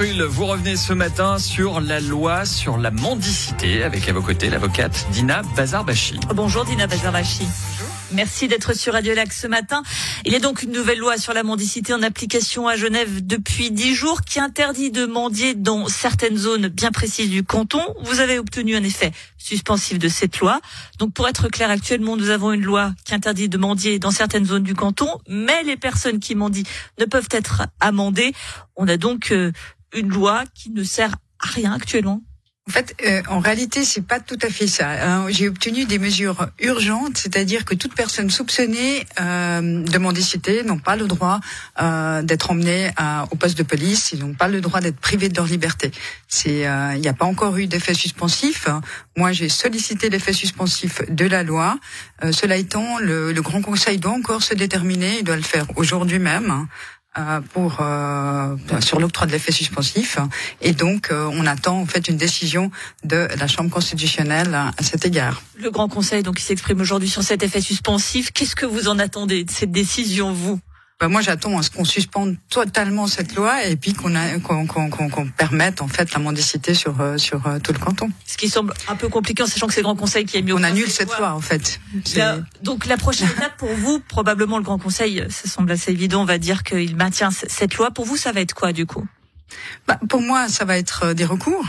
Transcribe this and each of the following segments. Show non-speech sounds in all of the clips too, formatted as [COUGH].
Vous revenez ce matin sur la loi sur la mendicité avec à vos côtés l'avocate Dina Bazarbachi. Bonjour Dina Bazarbachi. Merci d'être sur Radio Lac ce matin. Il y a donc une nouvelle loi sur la mendicité en application à Genève depuis dix jours qui interdit de mendier dans certaines zones bien précises du canton. Vous avez obtenu un effet suspensif de cette loi. Donc pour être clair, actuellement nous avons une loi qui interdit de mendier dans certaines zones du canton, mais les personnes qui mendient ne peuvent être amendées. On a donc euh, une loi qui ne sert à rien actuellement. En fait, euh, en réalité, c'est pas tout à fait ça. Hein. J'ai obtenu des mesures urgentes, c'est-à-dire que toute personne soupçonnée euh, de mendicité n'ont pas le droit euh, d'être emmenée au poste de police, ils n'ont pas le droit d'être privés de leur liberté. Euh, il n'y a pas encore eu d'effet suspensif. Moi, j'ai sollicité l'effet suspensif de la loi. Euh, cela étant, le, le Grand Conseil doit encore se déterminer. Il doit le faire aujourd'hui même. Euh, pour euh, sur l'octroi de l'effet suspensif. Et donc euh, on attend en fait une décision de la Chambre constitutionnelle à cet égard. Le Grand Conseil donc s'exprime aujourd'hui sur cet effet suspensif, qu'est-ce que vous en attendez de cette décision vous? Bah, moi, j'attends à ce qu'on suspende totalement cette loi et puis qu'on qu'on qu'on qu'on permette en fait la mendicité sur euh, sur euh, tout le canton. Ce qui semble un peu compliqué, en sachant que c'est le Grand Conseil qui a mis au On annule cette loi en fait. donc la prochaine étape pour vous, probablement le Grand Conseil, ça semble assez évident, on va dire qu'il maintient cette loi. Pour vous, ça va être quoi du coup? Bah, Pour moi, ça va être euh, des recours.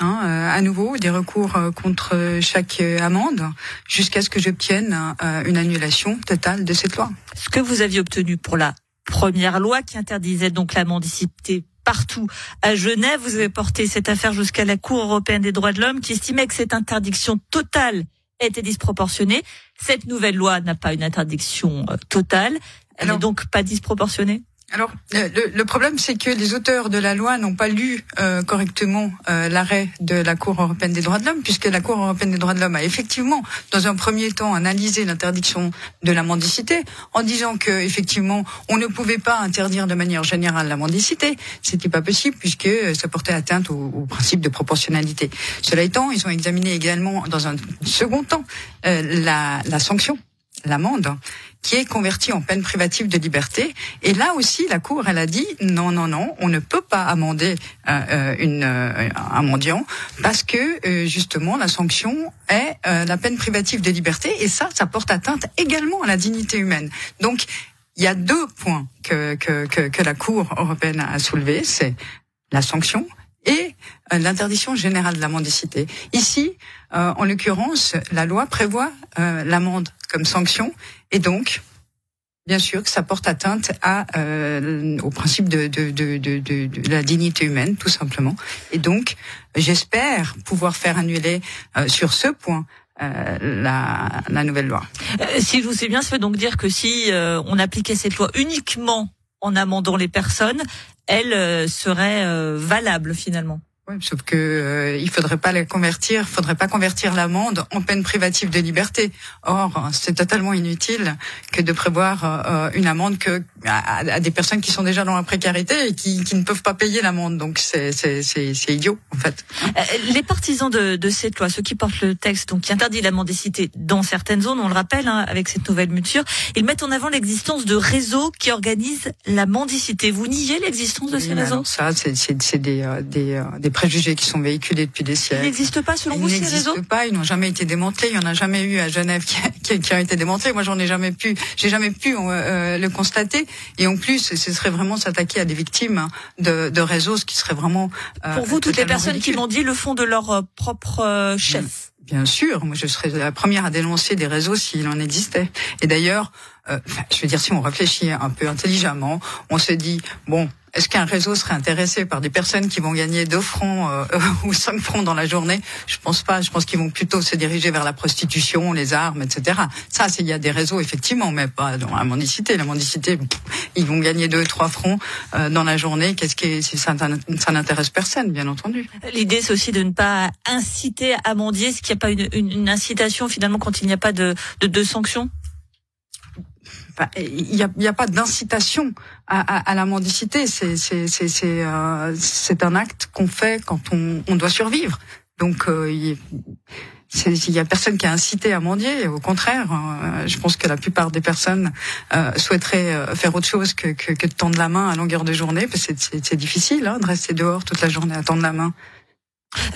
Hein, euh, à nouveau des recours euh, contre chaque euh, amende jusqu'à ce que j'obtienne une annulation totale de cette loi. Ce que vous aviez obtenu pour la première loi qui interdisait donc la mendicité partout à Genève, vous avez porté cette affaire jusqu'à la Cour européenne des droits de l'homme qui estimait que cette interdiction totale était disproportionnée. Cette nouvelle loi n'a pas une interdiction totale. Elle n'est donc pas disproportionnée? Alors, euh, le, le problème, c'est que les auteurs de la loi n'ont pas lu euh, correctement euh, l'arrêt de la Cour européenne des droits de l'homme, puisque la Cour européenne des droits de l'homme a effectivement, dans un premier temps, analysé l'interdiction de la mendicité, en disant que effectivement, on ne pouvait pas interdire de manière générale la mendicité. C'était pas possible, puisque ça portait atteinte au, principe de proportionnalité. Cela étant, ils ont examiné également, dans un second temps, la, la sanction l'amende, qui est convertie en peine privative de liberté. Et là aussi, la Cour, elle a dit non, non, non, on ne peut pas amender euh, euh une, euh, un mendiant parce que euh, justement la sanction est la peine privative de liberté et ça, ça porte atteinte également à la dignité humaine. Donc il y a deux points que, que, que, que la Cour européenne a soulevé, c'est la sanction et l'interdiction générale de la mendicité. Ici, euh, en l'occurrence, la loi prévoit euh, l'amende comme sanction et donc bien sûr que ça porte atteinte à, euh, au principe de, de, de, de, la dignité humaine, tout simplement. Et donc, j'espère pouvoir faire annuler euh, sur ce point euh, la, la, nouvelle loi. Euh, si je vous sais bien, ça veut donc dire que si on appliquait cette loi uniquement en amendant les personnes, elle serait valable finalement. Oui, sauf que euh, il faudrait pas la convertir, faudrait pas convertir l'amende en peine privative de liberté. Or, c'est totalement inutile que de prévoir euh, une amende que à, des personnes qui sont déjà dans la précarité et qui, qui ne peuvent pas payer l'amende. Donc c'est c'est idiot en fait. Euh, les partisans de, de, cette loi, ceux qui portent le texte, donc qui interdit la mendicité dans certaines zones, on le rappelle, hein, avec cette nouvelle muture, ils mettent en avant l'existence de réseaux qui organisent la mendicité. Vous niez l'existence de ces réseaux? Ça, c'est des, des, des préjugés qui sont véhiculés depuis des siècles. Ils n'existent pas selon vous ces réseaux pas, ils n'ont jamais été démantelés. Il y en a jamais eu à Genève qui, [LAUGHS] qui, a été démantelé. Moi, j'en ai jamais pu, j'ai jamais pu euh, le constater. Et en plus, ce serait vraiment s'attaquer à des victimes de, de réseaux, ce qui serait vraiment. Euh, Pour vous, toutes les personnes qui m'ont dit le font de leur euh, propre chef. Bien sûr, moi je serais la première à dénoncer des réseaux s'il en existait. Et d'ailleurs, euh, je veux dire, si on réfléchit un peu intelligemment, on se dit bon, est-ce qu'un réseau serait intéressé par des personnes qui vont gagner 2 francs euh, [LAUGHS] ou 5 francs dans la journée? Je pense pas. Je pense qu'ils vont plutôt se diriger vers la prostitution, les armes, etc. Ça, il y a des réseaux effectivement, mais pas dans la mendicité. La mendicité, ils vont gagner 2 3 francs euh, dans la journée. Qu'est-ce qui ça, ça n'intéresse personne, bien entendu. L'idée, c'est aussi de ne pas inciter à mendier, ce qui n'y a pas une, une, incitation finalement quand il n'y a pas de, de, de sanctions? Il n'y a, y a, pas d'incitation à, la mendicité. C'est euh, un acte qu'on fait quand on, on, doit survivre. Donc euh, il y a personne qui a incité à mendier. Au contraire, euh, je pense que la plupart des personnes euh, souhaiteraient euh, faire autre chose que, que, que, de tendre la main à longueur de journée, parce que c'est difficile hein, de rester dehors toute la journée à tendre la main.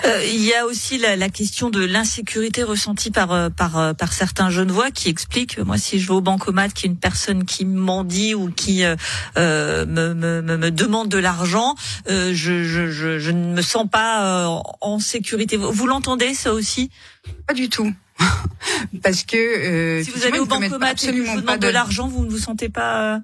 Euh, il y a aussi la, la question de l'insécurité ressentie par euh, par euh, par certains jeunes voix qui expliquent moi si je vais au bancomat qu'il y a une personne qui mendie ou qui euh, me, me, me, demande de l'argent je, je, je, je, ne me sens pas en sécurité. Vous l'entendez ça aussi? Pas du tout. [LAUGHS] Parce que si vous allez au bancomat et que vous demande de, de l'argent vous ne vous sentez pas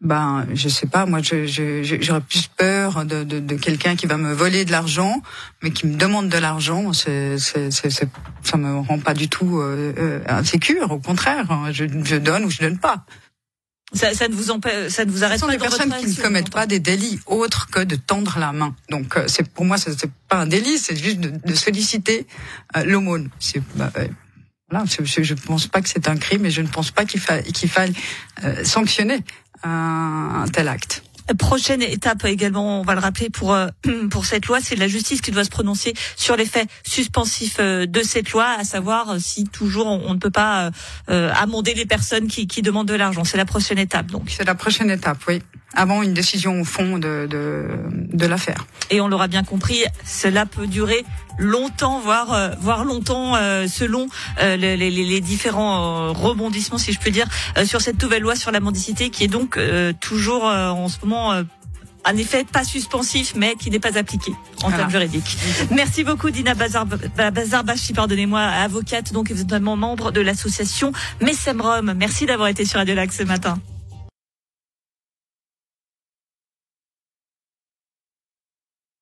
ben, je sais pas. Moi, j'aurais je, plus peur de, de, de quelqu'un qui va me voler de l'argent, mais qui me demande de l'argent. C'est, ça me rend pas du tout euh, euh, insécure. Au contraire, hein. je, je donne ou je donne pas. Ça, ça, ne vous empêche, ça ne vous arrête Ce sont pas des personnes qui ne commettent pas des délits autres que de tendre la main. Donc, euh, c'est pour moi, c'est pas un délit, c'est juste de, de solliciter euh, l'aumône. C'est bah, voilà, je ne pense pas que c'est un crime et je ne pense pas qu'il faille, euh, sanctionner un, un tel acte. Prochaine étape également, on va le rappeler pour euh, [CLEARS THROAT] pour cette loi, c'est la justice qui doit se prononcer sur les faits suspensifs euh, de cette loi, à savoir si toujours on, ne peut pas euh, amender les personnes qui, qui demandent de l'argent. C'est la prochaine étape, donc. C'est la prochaine étape, oui avant une décision au fond de, de, de l'affaire. Et on l'aura bien compris, cela peut durer longtemps, voire euh, voire longtemps, euh, selon euh, les, les, les, différents rebondissements, si je peux dire, sur cette nouvelle loi sur la mendicité, qui est donc toujours en ce moment en effet pas suspensif, mais qui n'est pas appliqué en termes juridiques. Merci beaucoup, Dina Bazarbachi, pardonnez-moi, avocate, donc évidemment membre de l'association Messemrom. Merci d'avoir été sur Radio Lac ce matin.